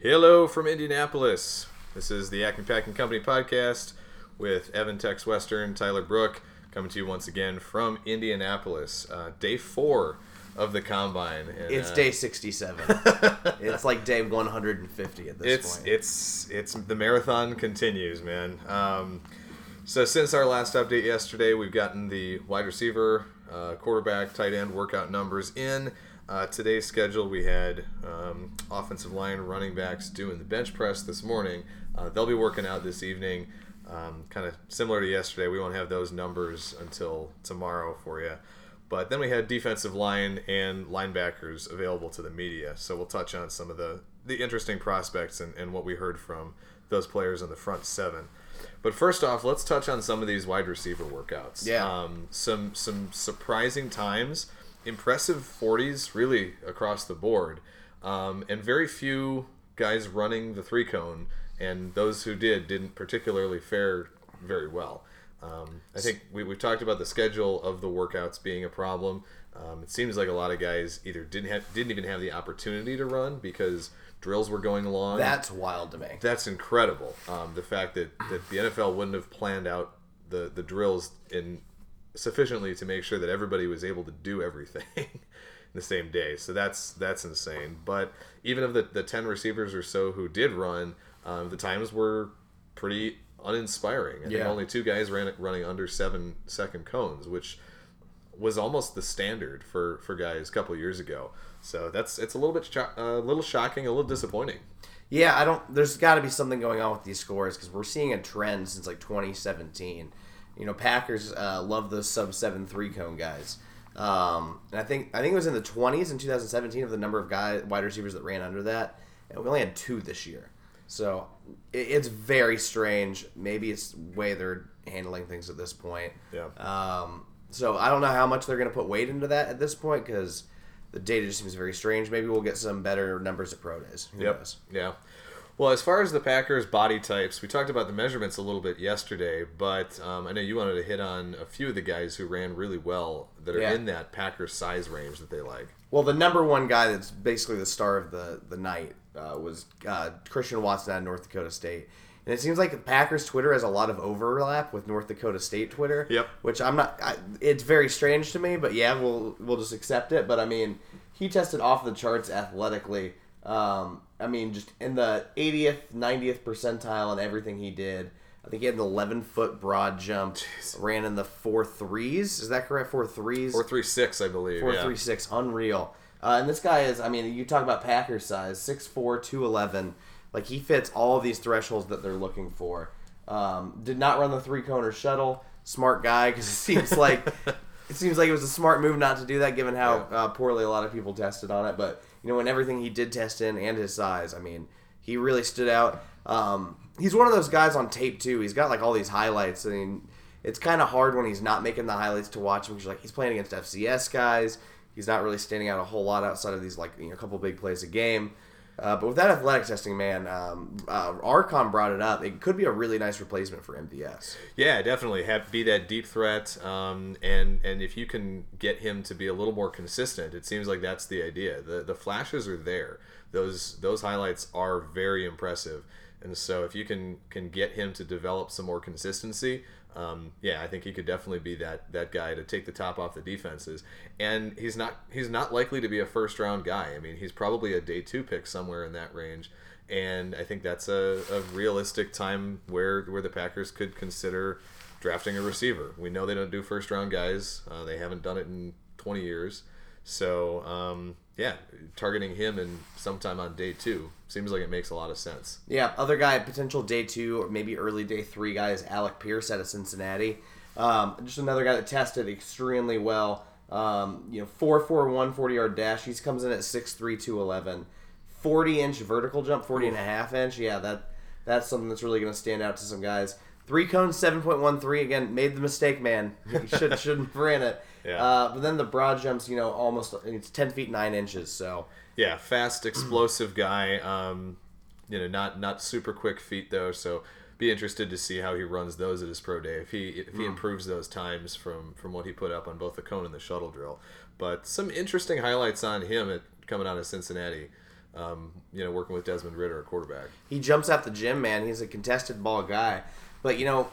Hello from Indianapolis. This is the Acme Packing Company podcast with Evan Tex Western, Tyler Brooke, coming to you once again from Indianapolis. Uh, day four of the combine. And, It's uh, day 67. it's like day 150 at this It's point. it's it's the marathon continues, man. Um, so since our last update yesterday, we've gotten the wide receiver, uh, quarterback, tight end workout numbers in. Uh, today's schedule, we had um, offensive line, running backs doing the bench press this morning. Uh, they'll be working out this evening, um, kind of similar to yesterday. We won't have those numbers until tomorrow for you. But then we had defensive line and linebackers available to the media. So we'll touch on some of the, the interesting prospects and, and what we heard from those players in the front seven. But first off, let's touch on some of these wide receiver workouts. Yeah. Um, some some surprising times, impressive 40s really across the board, um, and very few guys running the three cone, and those who did didn't particularly fare very well. Um, I think we, we've talked about the schedule of the workouts being a problem. Um, it seems like a lot of guys either didn't have, didn't even have the opportunity to run because drills were going along. That's wild to me. That's incredible. Um, the fact that, that the NFL wouldn't have planned out the, the drills in sufficiently to make sure that everybody was able to do everything in the same day. So that's that's insane. But even of the, the ten receivers or so who did run, um, the times were pretty uninspiring. I think Yeah. only two guys ran running under seven second cones, which was almost the standard for, for guys a couple years ago. So that's it's a little bit sho- a little shocking, a little disappointing. Yeah, I don't. There's got to be something going on with these scores because we're seeing a trend since like 2017. You know, Packers uh, love those sub seven three cone guys. Um, and I think I think it was in the 20s in 2017 of the number of guys wide receivers that ran under that, and we only had two this year. So it, it's very strange. Maybe it's the way they're handling things at this point. Yeah. Um, so I don't know how much they're going to put weight into that at this point because the data just seems very strange. Maybe we'll get some better numbers at pro days. Who Yep. knows? Yeah. Well, as far as the Packers' body types, we talked about the measurements a little bit yesterday, but um, I know you wanted to hit on a few of the guys who ran really well that are Yeah. in that Packers size range that they like. Well, the number one guy that's basically the star of the the night uh, was uh, Christian Watson out of North Dakota State. And it seems like the Packers Twitter has a lot of overlap with North Dakota State Twitter. Yep. Which I'm not. I, it's very strange to me, but yeah, we'll we'll just accept it. But I mean, he tested off the charts athletically. Um, I mean, just in the 80th, 90th percentile in everything he did. I think he had an 11 foot broad jump. Ran in the four threes. Is that correct? Four threes. Four three six, I believe. Four yeah. three six, unreal. Uh, and this guy is, I mean, you talk about Packers size, 6'4", 211. Like he fits all of these thresholds that they're looking for. Um, did not run the three corner shuttle. Smart guy because it seems like it seems like it was a smart move not to do that, given how Yeah. uh, poorly a lot of people tested on it. But you know, when everything he did test in and his size, I mean, he really stood out. Um, he's one of those guys on tape too. He's got like all these highlights. I mean, it's kind of hard when he's not making the highlights to watch him because like he's playing against FCS guys. He's not really standing out a whole lot outside of these like you know, a couple big plays a game. Uh, but with that athletic testing, man, um, uh, brought it up. It could be a really nice replacement for MVS. Yeah, definitely. Have be that deep threat, um, and and if you can get him to be a little more consistent, it seems like that's the idea. the The flashes are there. Those those highlights are very impressive, and so if you can can get him to develop some more consistency, um, yeah, I think he could definitely be that that guy to take the top off the defenses. And he's not he's not likely to be a first round guy. I mean, he's probably a day two pick somewhere in that range. And I think that's a, a realistic time where where the Packers could consider drafting a receiver. We know they don't do first round guys. Uh, they haven't done it in 20 years. So um, yeah, targeting him and sometime on day two seems like it makes a lot of sense. Yeah, other guy, potential day two or maybe early day three guy is Alec Pierce out of Cincinnati. Um, just another guy that tested extremely well. Um, you know, 4'4", 140 yard dash. He comes in at 6'3", 211. 40 inch vertical jump, 40 and a half inch. Yeah, that that's something that's really going to stand out to some guys. Three cones, 7.13. Again, made the mistake, man. He should, shouldn't have ran it. Yeah. Uh, but then the broad jumps, you know, almost, it's 10 feet 9 inches. So, Yeah, fast, explosive guy. Um, you know, not not super quick feet though. So be interested to see how he runs those at his pro day. If he if he improves those times from from what he put up on both the cone and the shuttle drill. But some interesting highlights on him at coming out of Cincinnati. Um, you know, working with Desmond Ridder, a quarterback. He jumps out the gym, man. He's a contested ball guy. But you know,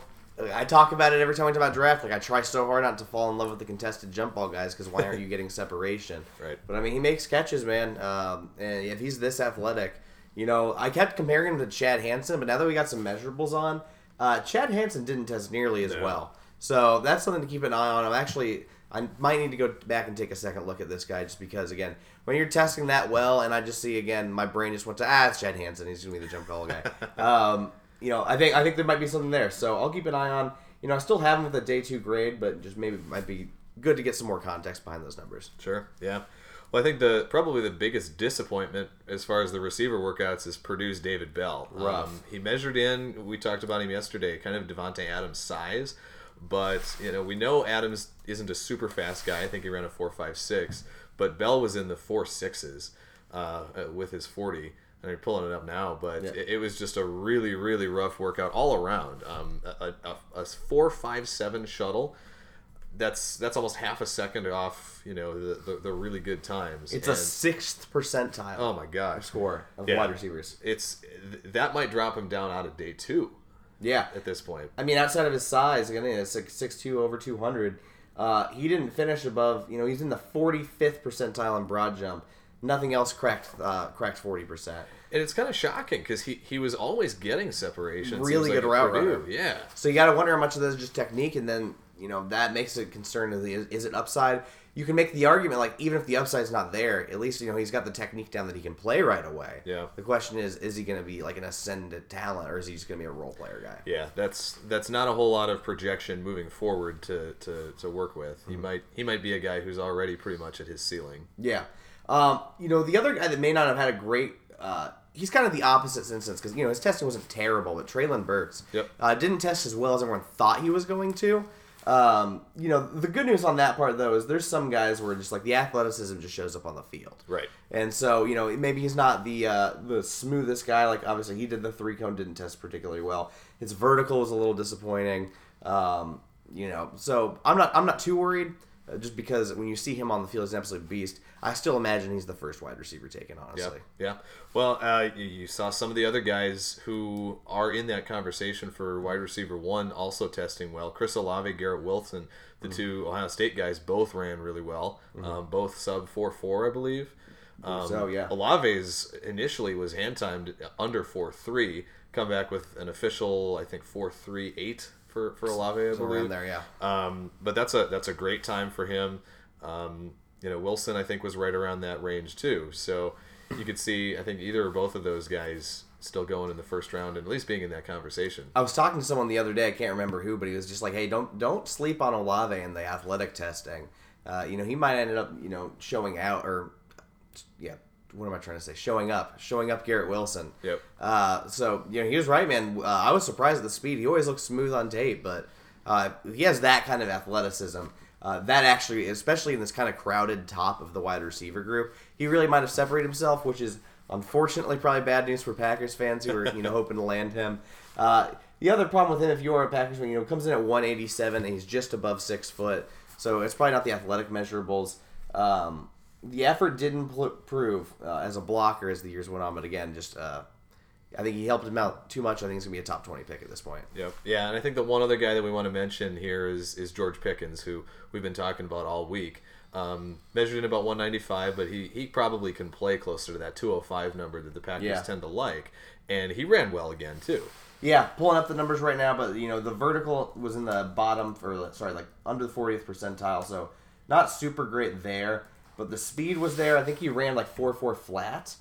I talk about it every time we talk about draft. Like I try so hard not to fall in love with the contested jump ball guys because why aren't you getting separation? Right. But I mean, he makes catches, man. Um, and if he's this athletic, you know, I kept comparing him to Chad Hansen, but now that we got some measurables on, uh, Chad Hansen didn't test nearly as well. So that's something to keep an eye on. I'm actually, I might need to go back and take a second look at this guy just because, again, when you're testing that well, and I just see again, my brain just went to ah, it's Chad Hansen. He's gonna be the jump ball guy. um, you know, I think I think there might be something there. So I'll keep an eye on. You know, I still have him with a day two grade, but just maybe it might be good to get some more context behind those numbers. Sure. Yeah. Well, I think the probably the biggest disappointment as far as the receiver workouts is Purdue's David Bell. Rough. Um, he measured in. We talked about him yesterday, kind of Davante Adams size, but you know we know Adams isn't a super fast guy. I think he ran a four five six, but Bell was in the four sixes uh, uh, with his forty. And I'm pulling it up now, but Yeah. it, it was just a really, really rough workout all around. Um, a, a, a four five seven shuttle that's that's almost half a second off you know the, the, the really good times It's a sixth percentile oh my gosh score of Yeah. wide receivers. it's that might drop him down out of day two Yeah, at this point I mean, outside of his size, again, it's like six two over two hundred. Uh, he didn't finish above. You know, he's in the forty fifth percentile in broad jump. Nothing else cracked uh, cracked forty percent. and it's kind of shocking because he, he was always getting separation Really good at route runner. yeah So you got to wonder how much of that is just technique, and then you know that makes it concerned. Is, is, is it upside? You can make the argument like even if the upside's not there, at least you know he's got the technique down that he can play right away. Yeah. The question is, is he going to be like an ascendant talent, or is he just going to be a role player guy? yeah that's that's not a whole lot of projection moving forward to, to, to work with Mm-hmm. he might he might be a guy who's already pretty much at his ceiling Yeah. Um, you know, the other guy that may not have had a great. Uh, he's kind of the opposite instance because, you know, his testing wasn't terrible, but Treylon Burks Yep. uh, didn't test as well as everyone thought he was going to. Um, you know, the good news on that part, though, is there's some guys where just like the athleticism just shows up on the field. right And so, you know, maybe he's not the uh, the smoothest guy. Like obviously, he did the three cone, didn't test particularly well. His vertical was a little disappointing. Um, you know, so I'm not I'm not too worried. Uh, just because when you see him on the field, he's an absolute beast. I still imagine he's the first wide receiver taken. Yeah, Honestly, yeah. Well, uh, you, saw some of the other guys who are in that conversation for wide receiver one also testing well. Chris Olave, Garrett Wilson, the two Ohio State guys, both ran really well. Um, both sub four four, I believe. Um, so, yeah. Olave's initially was hand timed under four three. Come back with an official, I think four three eight for for Olave. I believe. around there, yeah. Um, but that's a that's a great time for him. Um, you know, Wilson I think was right around that range too. So you could see I think either or both of those guys still going in the first round and at least being in that conversation. I was talking to someone the other day. I can't remember who, but he was just like, "Hey, don't don't sleep on Olave in the athletic testing. Uh, you know, he might end up, you know, showing out or, yeah, what am I trying to say? Showing up, showing up Garrett Wilson. Yep. Uh, so you know, he was right, man. Uh, I was surprised at the speed. He always looks smooth on tape, but uh, he has that kind of athleticism. Uh, that actually, especially in this kind of crowded top of the wide receiver group, he really might have separated himself, which is unfortunately probably bad news for Packers fans who are you know hoping to land him. Uh, the other problem with him, if you are a Packers fan, you know, comes in at 187 and he's just above six foot, so it's probably not the athletic measurables. Um, the effort didn't pl- prove uh, as a blocker as the years went on, but again, just uh, I think he helped him out too much. I think he's gonna be a top 20 pick at this point. Yep. Yeah, and I think the one other guy that we want to mention here is is George Pickens, who we've been talking about all week. Um, measured in about 195, but he, he probably can play closer to that 205 number that the Packers Yeah. tend to like, and he ran well again too. Yeah, pulling up the numbers right now, but you know the vertical was in the bottom for sorry, like under the 40th percentile, so not super great there. But the speed was there. I think he ran like four four flat.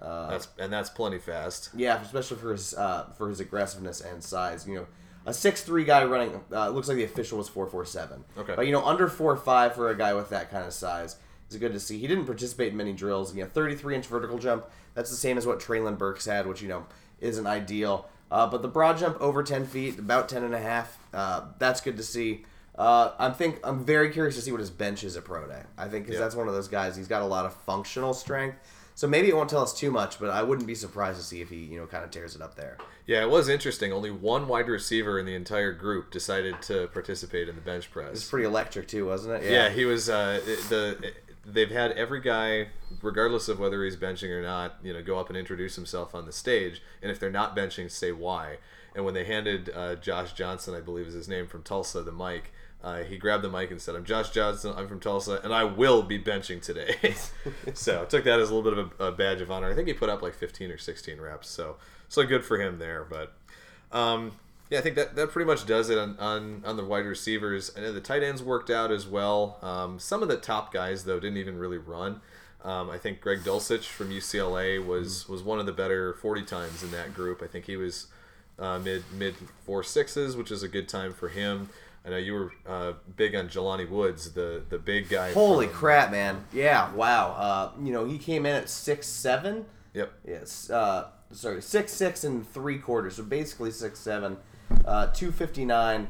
Uh, That's and that's plenty fast. yeah, especially for his uh, for his aggressiveness and size. You know, a six three guy running uh, looks like the official was four four seven. Okay. but you know under four five for a guy with that kind of size is good to see. He didn't participate in many drills. You know, thirty three inch vertical jump. That's the same as what Treylon Burks had, which you know isn't ideal. Uh, but the broad jump over ten feet, about ten and a half. Uh, that's good to see. Uh, I'm think I'm very curious to see what his bench is at pro day. I think 'cause Yeah. that's one of those guys. He's got a lot of functional strength. So maybe it won't tell us too much, but I wouldn't be surprised to see if he, you know, kind of tears it up there. Yeah, it was interesting. Only one wide receiver in the entire group decided to participate in the bench press. It's pretty electric too, wasn't it? Yeah, he was uh, the they've had every guy, regardless of whether he's benching or not, you know, go up and introduce himself on the stage, and if they're not benching, say why. And when they handed uh, Josh Johnson, I believe is his name from Tulsa, the mic, uh, he grabbed the mic and said, "I'm Josh Johnson. I'm from Tulsa, and I will be benching today." so I took that as a little bit of a, a, badge of honor. I think he put up like 15 or 16 reps, so so good for him there. But um, yeah, I think that, that pretty much does it on, on, on the wide receivers. I know the tight ends worked out as well. Um, some of the top guys though didn't even really run. Um, I think Greg Dulcich from UCLA was was one of the better 40 times in that group. I think he was uh, mid mid four sixes, which is a good time for him. I know you were uh, big on Jelani Woods, the the big guy. Holy from, crap, man! Yeah, wow. Uh, you know, he came in at six seven. Yep. Yes. Uh, sorry, six six and three quarters. So basically six seven. Uh, 259,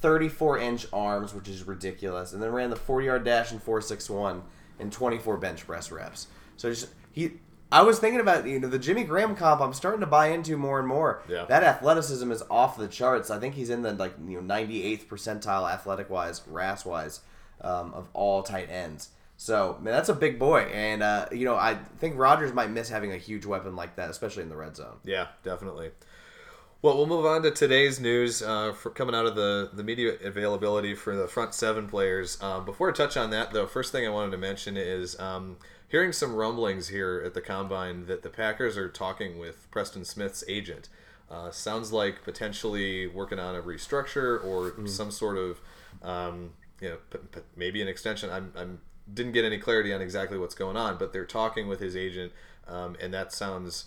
34 inch arms, which is ridiculous, and then ran the 40 yard dash in 461 and 24 bench press reps. So just he I was thinking about you know the Jimmy Graham comp. I'm starting to buy into more and more. Yeah. That athleticism is off the charts. I think he's in the like you know 98th percentile athletic wise, RAS wise, um, of all tight ends. So man, that's a big boy, and uh, you know I think Rodgers might miss having a huge weapon like that, especially in the red zone. Yeah, definitely. Well, we'll move on to today's news uh, for coming out of the, the media availability for the front seven players. Um, before I touch on that, though, first thing I wanted to mention is um, hearing some rumblings here at the combine that the Packers are talking with Preston Smith's agent. Uh, sounds like potentially working on a restructure or mm. some sort of, um, you know, p- p- maybe an extension. I'm, I'm didn't get any clarity on exactly what's going on, but they're talking with his agent, um, and that sounds,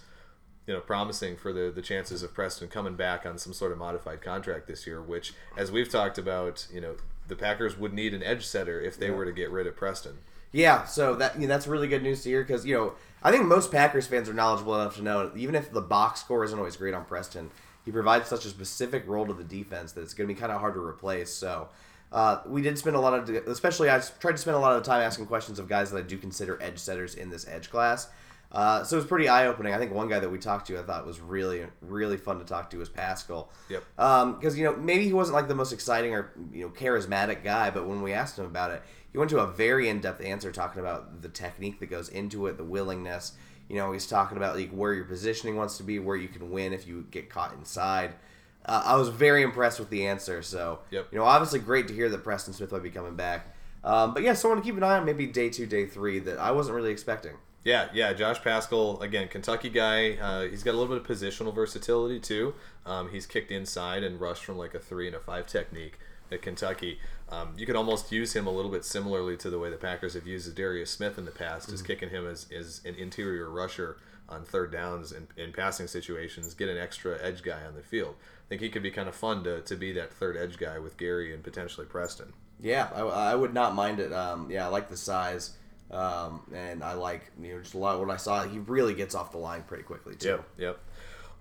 you know, promising for the the chances of Preston coming back on some sort of modified contract this year. Which, as we've talked about, you know, the Packers would need an edge setter if they yeah. were to get rid of Preston. Yeah, so that you know, that's really good news to hear because you know I think most Packers fans are knowledgeable enough to know even if the box score isn't always great on Preston, he provides such a specific role to the defense that it's going to be kind of hard to replace. So uh, we did spend a lot of, especially I tried to spend a lot of time asking questions of guys that I do consider edge setters in this edge class. Uh, so it was pretty eye opening. I think one guy that we talked to I thought was really really fun to talk to was Paschal. Yep. Because um, you know maybe he wasn't like the most exciting or you know charismatic guy, but when we asked him about it, he went to a very in-depth answer talking about the technique that goes into it, the willingness. You know, he's talking about like where your positioning wants to be, where you can win if you get caught inside. Uh, I was very impressed with the answer. So, yep. you know, obviously great to hear that Preston Smith might be coming back. Um, but yeah, someone to keep an eye on maybe day two, day three that I wasn't really expecting. Yeah, yeah. Josh Paschal, again, Kentucky guy. Uh, he's got a little bit of positional versatility too. Um, he's kicked inside and rushed from like a three and a five technique at Kentucky. Um, you could almost use him a little bit similarly to the way the Packers have used Darius Smith in the past, mm-hmm. is kicking him as, as an interior rusher on third downs and in passing situations, get an extra edge guy on the field. I think he could be kind of fun to, to be that third edge guy with Gary and potentially Preston. Yeah, I, I would not mind it. Um, yeah, I like the size. Um, and I like you know just a lot. What I saw, he really gets off the line pretty quickly too. Yep, yep.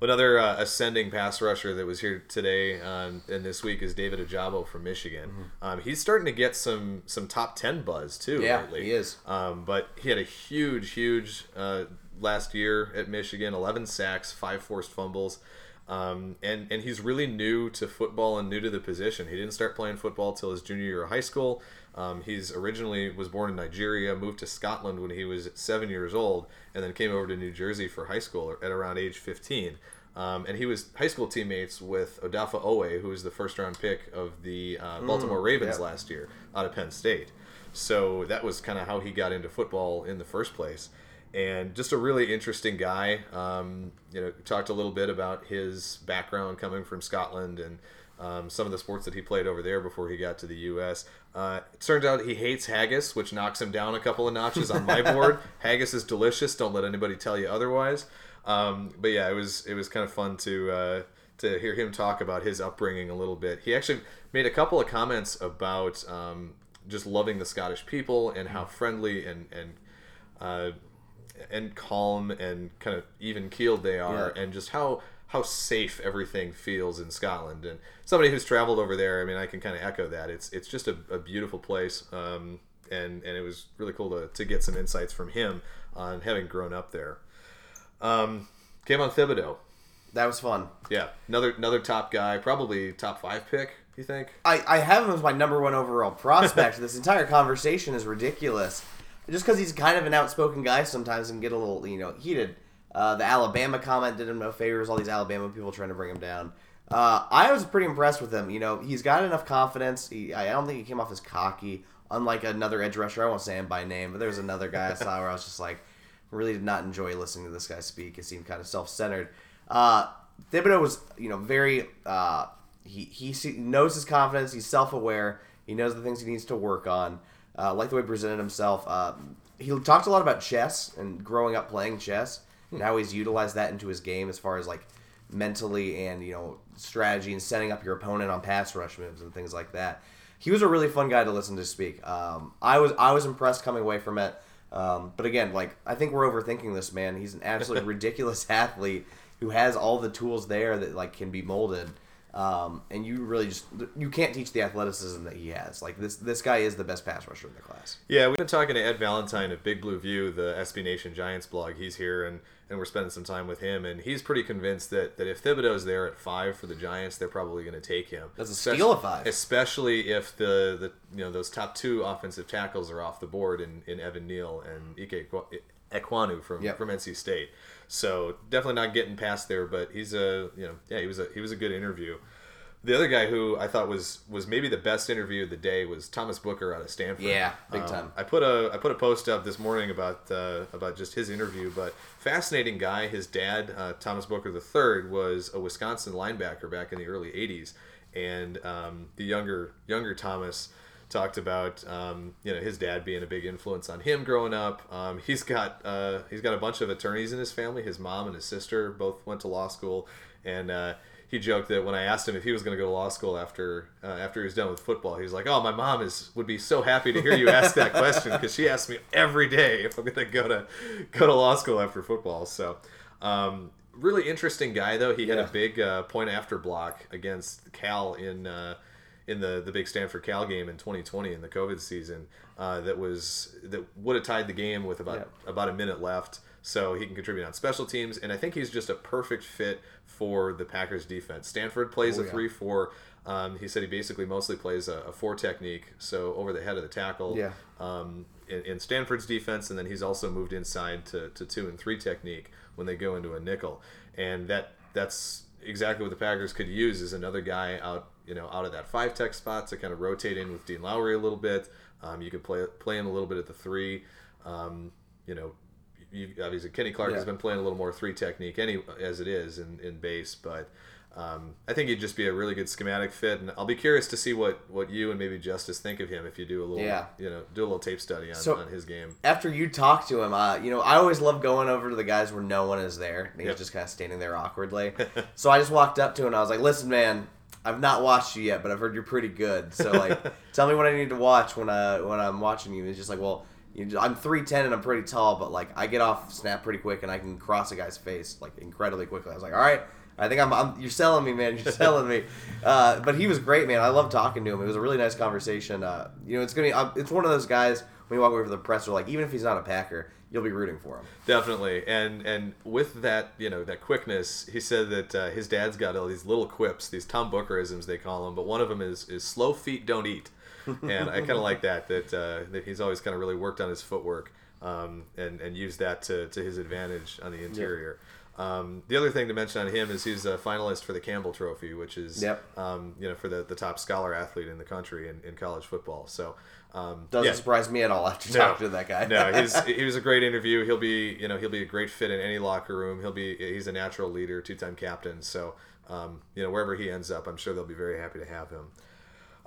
Another uh, ascending pass rusher that was here today um, and this week is David Ojabo from Michigan. Mm-hmm. Um, he's starting to get some some top ten buzz too yeah, lately. he is. Um, but he had a huge, huge uh, last year at Michigan. Eleven sacks, five forced fumbles. Um, and and he's really new to football and new to the position. He didn't start playing football till his junior year of high school. Um, he's originally was born in Nigeria, moved to Scotland when he was seven years old, and then came over to New Jersey for high school at around age 15. Um, and he was high school teammates with Odafe Oweh, who was the first round pick of the uh, mm, Baltimore mm, Ravens last year out of Penn State. So that was kind of how he got into football in the first place. And just a really interesting guy. Um, you know, talked a little bit about his background coming from Scotland and um, some of the sports that he played over there before he got to the U.S. Uh, it turns out he hates haggis, which knocks him down a couple of notches on my board. haggis is delicious. Don't let anybody tell you otherwise. Um, but yeah, it was it was kind of fun to uh, to hear him talk about his upbringing a little bit. He actually made a couple of comments about um, just loving the Scottish people and how friendly and and uh, and calm and kind of even keeled they are, yeah. and just how how safe everything feels in Scotland. And somebody who's traveled over there, I mean, I can kind of echo that. It's it's just a, a beautiful place, um, and and it was really cool to, to get some insights from him on having grown up there. Um, came on Thibodeaux. That was fun. Yeah, another another top guy, probably top five pick. You think? I, I have him as my number one overall prospect. this entire conversation is ridiculous. Just because he's kind of an outspoken guy sometimes and get a little you know heated. Uh, the Alabama comment did him no favors. All these Alabama people trying to bring him down. Uh, I was pretty impressed with him. You know, he's got enough confidence. He, I don't think he came off as cocky. Unlike another edge rusher, I won't say him by name, but there was another guy I saw where I was just like, really did not enjoy listening to this guy speak. It seemed kind of self-centered. Uh, Thibodeaux was, you know, very. Uh, he he knows his confidence. He's self-aware. He knows the things he needs to work on. Uh, like the way he presented himself. Uh, he talked a lot about chess and growing up playing chess and how he's utilized that into his game as far as like mentally and you know strategy and setting up your opponent on pass rush moves and things like that. He was a really fun guy to listen to speak. Um, I was I was impressed coming away from it. Um, but again, like I think we're overthinking this man. He's an absolutely ridiculous athlete who has all the tools there that like can be molded. Um, and you really just you can't teach the athleticism that he has. Like this this guy is the best pass rusher in the class. Yeah, we've been talking to Ed Valentine of Big Blue View, the SB Nation Giants blog. He's here, and, and we're spending some time with him, and he's pretty convinced that, that if Thibodeaux's there at five for the Giants, they're probably going to take him. That's a Especially- steal of five. especially if the, the you know those top two offensive tackles are off the board in, in Evan Neal and Ike Ekwonu from Yep. from NC State. So definitely not getting past there, but he's a you know yeah he was a he was a good interview. The other guy who I thought was was maybe the best interview of the day was Thomas Booker out of Stanford. Yeah, big Um, time. I put a I put a post up this morning about uh, about just his interview, but fascinating guy. His dad, uh, Thomas Booker III, was a Wisconsin linebacker back in the early '80s, and um, the younger younger Thomas talked about um, you know his dad being a big influence on him growing up. Um, he's got uh, he's got a bunch of attorneys in his family. His mom and his sister both went to law school, and uh, he joked that when I asked him if he was going to go to law school after uh, after he was done with football, he was like, "Oh, my mom is would be so happy to hear you ask that question because she asks me every day if I'm going to go to go to law school after football." So. Um, Really interesting guy though. He had a big uh, point after block against Cal in uh, in the the big Stanford Cal game in 2020 in the COVID season. Uh, that was that would have tied the game with about about a minute left. So he can contribute on special teams, and I think he's just a perfect fit for the Packers defense. Stanford plays Oh, a yeah. three four. Um, he said he basically mostly plays a, a four technique, so over the head of the tackle. Yeah. Um, in, in Stanford's defense, and then he's also moved inside to, to two and three technique when they go into a nickel, and that that's exactly what the Packers could use is another guy out you know out of that five tech spot to kind of rotate in with Dean Lowry a little bit. Um, you could play play him a little bit at the three. Um, you know, you, obviously Kenny Clark has been playing a little more three technique any as it is in, in base, but um, I think he'd just be a really good schematic fit, and I'll be curious to see what, what you and maybe Justice think of him if you do a little Yeah. you know do a little tape study on, So- on his game. After you talk to him, uh, you know, I always love going over to the guys where no one is there. And he's Yep. just kind of standing there awkwardly. so I just walked up to him and I was like, "Listen, man, I've not watched you yet, but I've heard you're pretty good. So like, tell me what I need to watch when I when I'm watching you." He's just like, "Well." You I'm 310 and I'm pretty tall, but like I get off snap pretty quick and I can cross a guy's face like incredibly quickly. I was like, all right, I think I'm, I'm you're selling me, man. You're selling me. Uh, but he was great, man. I love talking to him. It was a really nice conversation. Uh, you know, it's gonna be uh, it's one of those guys when you walk away from the presser, like even if he's not a Packer, you'll be rooting for him. Definitely, and and with that, you know, that quickness, he said that uh, his dad's got all these little quips, these Tom Bookerisms they call them, but one of them is is slow feet don't eat, and I kind of like that that uh, that he's always kind of really worked on his footwork um, and and used that to, to his advantage on the interior. Um, the other thing to mention on him is he's a finalist for the Campbell Trophy, which is Yep. um, you know for the, the top scholar athlete in the country in, in college football. So um, Doesn't yeah. surprise me at all after No. talking to that guy. no, his he was a great interview. He'll be you know he'll be a great fit in any locker room. He'll be he's a natural leader, two time captain. So um, you know wherever he ends up, I'm sure they'll be very happy to have him.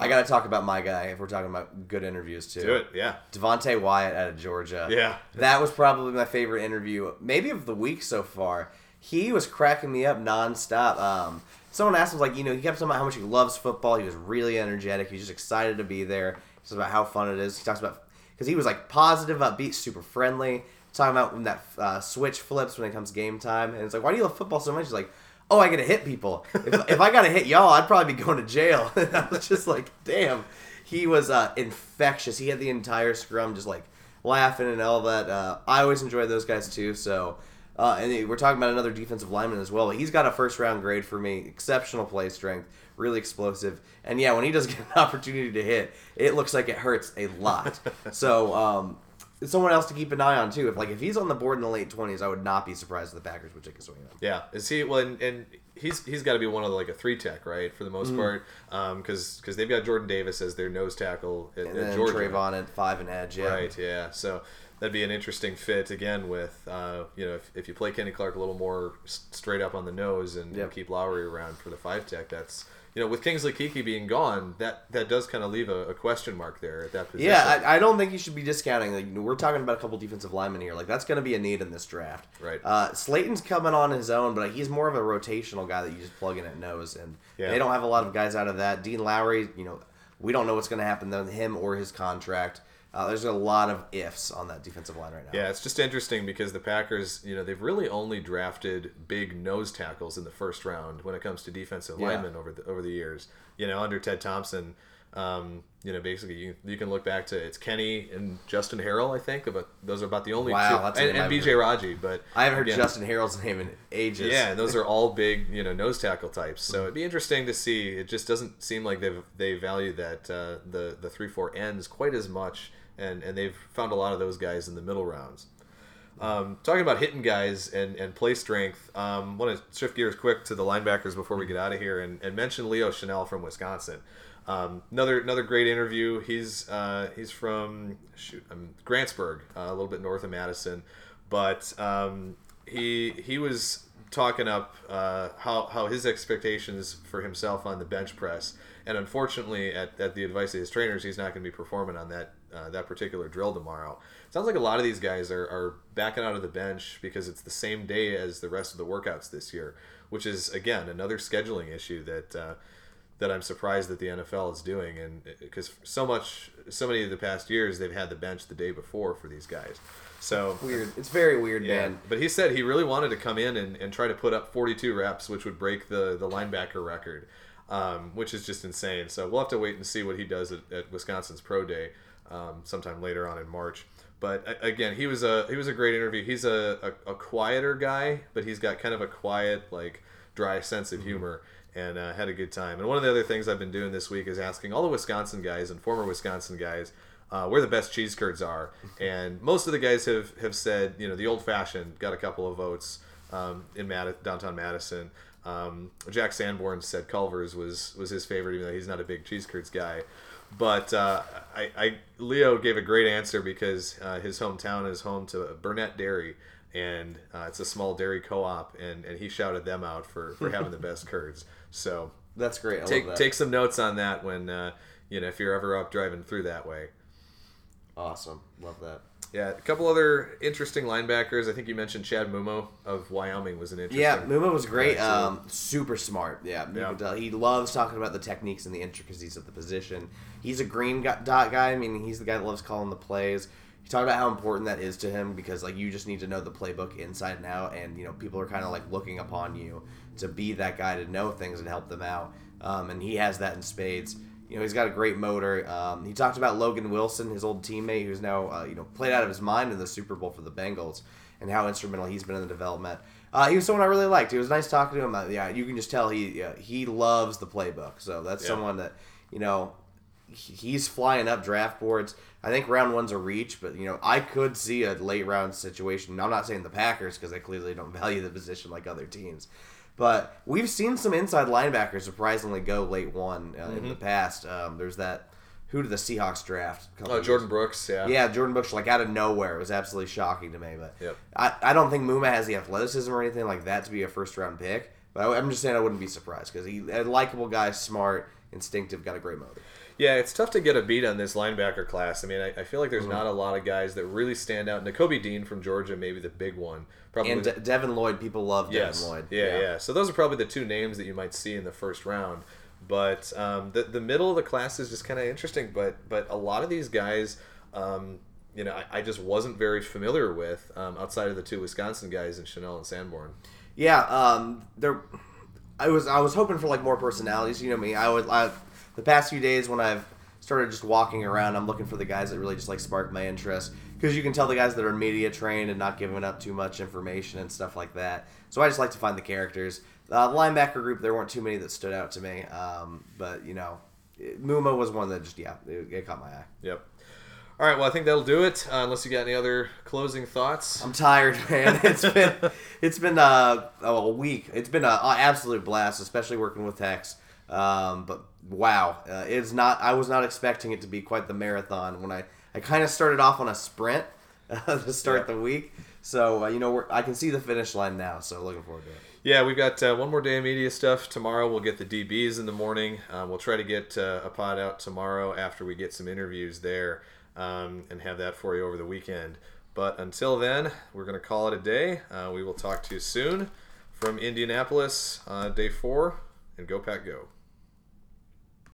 I got to talk about my guy if we're talking about good interviews too. Do it, yeah, Devonte Wyatt out of Georgia. Yeah. That was probably my favorite interview, maybe of the week so far. He was cracking me up nonstop. Um, someone asked him, like, you know, he kept talking about how much he loves football. He was really energetic. He was just excited to be there. He talks about how fun it is. He talks about, because he was like positive, upbeat, super friendly. Talking about when that uh, switch flips when it comes game time. And it's like, why do you love football so much? He's like, oh, I gotta hit people. If, if I got to hit y'all, I'd probably be going to jail. And I was just like, damn. He was uh, infectious. He had the entire scrum just like laughing and all that. Uh, I always enjoy those guys too. So, uh, and we're talking about another defensive lineman as well. He's got a first round grade for me. Exceptional play strength, really explosive. And yeah, when he does get an opportunity to hit, it looks like it hurts a lot. so, um, someone else to keep an eye on too. If like if he's on the board in the late twenties, I would not be surprised if the Packers would take a swing at him. Yeah, is he? Well, and, and he's he's got to be one of the, like a three tech, right, for the most part, because because they've got Jordan Davis as their nose tackle at, And at Georgia. Travon at five and edge. Yeah. Right, yeah. So that'd be an interesting fit again with, uh, you know, if, if you play Kenny Clark a little more straight up on the nose and, Yep. and keep Lowry around for the five tech, that's, you know, with Kingsley Keke being gone, that, that does kind of leave a, a question mark there at that position. Yeah, I, I don't think you should be discounting. Like, we're talking about a couple defensive linemen here. Like that's going to be a need in this draft. Right. Uh, Slaton's coming on his own, but he's more of a rotational guy that you just plug in at nose, and Yeah. they don't have a lot of guys out of that. Dean Lowry, you know, we don't know what's going to happen to him or his contract. Uh, there's a lot of ifs on that defensive line right now. Yeah, it's just interesting because the Packers, you know, they've really only drafted big nose tackles in the first round when it comes to defensive Yeah. linemen over the over the years. You know, under Ted Thompson, um, you know, basically you, you can look back to it's Kenny and Justin Harrell, I think, but those are about the only Wow, two, that's and, and BJ Raji, but I haven't heard again, Justin Harrell's name in ages. yeah, and those are all big, you know, nose tackle types. So it'd be interesting to see. It just doesn't seem like they they value that uh, the the three four ends quite as much, and and they've found a lot of those guys in the middle rounds. Um, talking about hitting guys and, and play strength, um, want to shift gears quick to the linebackers before we get out of here and, and mention Leo Chenal from Wisconsin. Um, another another great interview. He's uh, he's from shoot um, Grantsburg, uh, a little bit north of Madison, but um, he he was talking up uh, how how his expectations for himself on the bench press, and unfortunately, at, at the advice of his trainers, he's not going to be performing on that uh, that particular drill tomorrow. Sounds like a lot of these guys are, are backing out of the bench because it's the same day as the rest of the workouts this year, which is again another scheduling issue that. Uh, that I'm surprised that the NFL is doing, and because so much, so many of the past years they've had the bench the day before for these guys. So weird. It's very weird, yeah, man. but he said he really wanted to come in and, and try to put up 42 reps, which would break the the linebacker record, um, which is just insane. So we'll have to wait and see what he does at, at Wisconsin's pro day um, sometime later on in March. But a- again, he was a he was a great interview. He's a, a, a quieter guy, but he's got kind of a quiet, like dry sense of humor, and uh, had a good time. And one of the other things I've been doing this week is asking all the Wisconsin guys and former Wisconsin guys uh, where the best cheese curds are. And most of the guys have, have said, you know, the old fashioned got a couple of votes um, in Mad- downtown Madison. Um, Jack Sanborn said Culver's was, was his favorite, even though he's not a big cheese curds guy. But uh, I, I Leo gave a great answer because uh, his hometown is home to Burnett Dairy, and uh, it's a small dairy co-op, and, and he shouted them out for, for having the best curds. So That's great. I take love that. take some notes on that when uh, you know if you're ever up driving through that way. awesome. Love that. Yeah, a couple other interesting linebackers. I think you mentioned Chad Muma of Wyoming was an interesting. Yeah, Muma was great. Um, super smart. Yeah, you Yeah. tell. he loves talking about the techniques and the intricacies of the position. He's a green dot guy. I mean, he's the guy that loves calling the plays. He talked about how important that is to him because like you just need to know the playbook inside and out, and you know people are kind of like looking upon you to be that guy to know things and help them out. Um, and he has that in spades. You know, he's got a great motor. Um, he talked about Logan Wilson, his old teammate, who's now uh, you know played out of his mind in the Super Bowl for the Bengals, and how instrumental he's been in the development. Uh, he was someone I really liked. It was nice talking to him. Uh, yeah, you can just tell he yeah, he loves the playbook. So that's Yeah. someone that you know he's flying up draft boards. I think round one's a reach, but you know I could see a late round situation. I'm not saying the Packers because they clearly don't value the position like other teams, but we've seen some inside linebackers surprisingly go late one uh, Mm-hmm. in the past. Um, there's that who did the Seahawks draft? Oh, years Jordyn Brooks. Yeah. yeah, Jordyn Brooks, like out of nowhere, it was absolutely shocking to me. But Yep. I, I don't think Muma has the athleticism or anything like that to be a first round pick. But I, I'm just saying I wouldn't be surprised because he a likable guy, smart, instinctive, got a great motor. Yeah, it's tough to get a beat on this linebacker class. I mean, I, I feel like there's Mm-hmm. not a lot of guys that really stand out. Nakobe Dean from Georgia, maybe the big one. Probably. And De- Devin Lloyd, people love Devin yes. Lloyd. Yeah, yeah, So those are probably the two names that you might see in the first round. But um, the the middle of the class is just kind of interesting. But but a lot of these guys, um, you know, I, I just wasn't very familiar with um, outside of the two Wisconsin guys in Chenal and Sanborn. Yeah, um, there. I was I was hoping for like more personalities. You know me. I would. I the past few days when I've started just walking around, I'm looking for the guys that really just like spark my interest because you can tell the guys that are media trained and not giving up too much information and stuff like that. So I just like to find the characters. Uh, the linebacker group, there weren't too many that stood out to me, um, but you know, Muma was one that just yeah, it, it caught my eye. Yep. All right, well, I think that'll do it. Uh, unless you got any other closing thoughts. I'm tired, man. It's been it's been uh, a week. It's been an absolute blast, especially working with Hex. Um, but wow, uh, it's not. I was not expecting it to be quite the marathon. When I I kind of started off on a sprint uh, to start Yeah. the week, so uh, you know we're, I can see the finish line now. So looking forward to it. Yeah, we've got uh, one more day of media stuff tomorrow. We'll get the DBs in the morning. Um, we'll try to get uh, a pod out tomorrow after we get some interviews there um, and have that for you over the weekend. But until then, we're going to call it a day. Uh, we will talk to you soon from Indianapolis, uh, day four, and go Pack Go.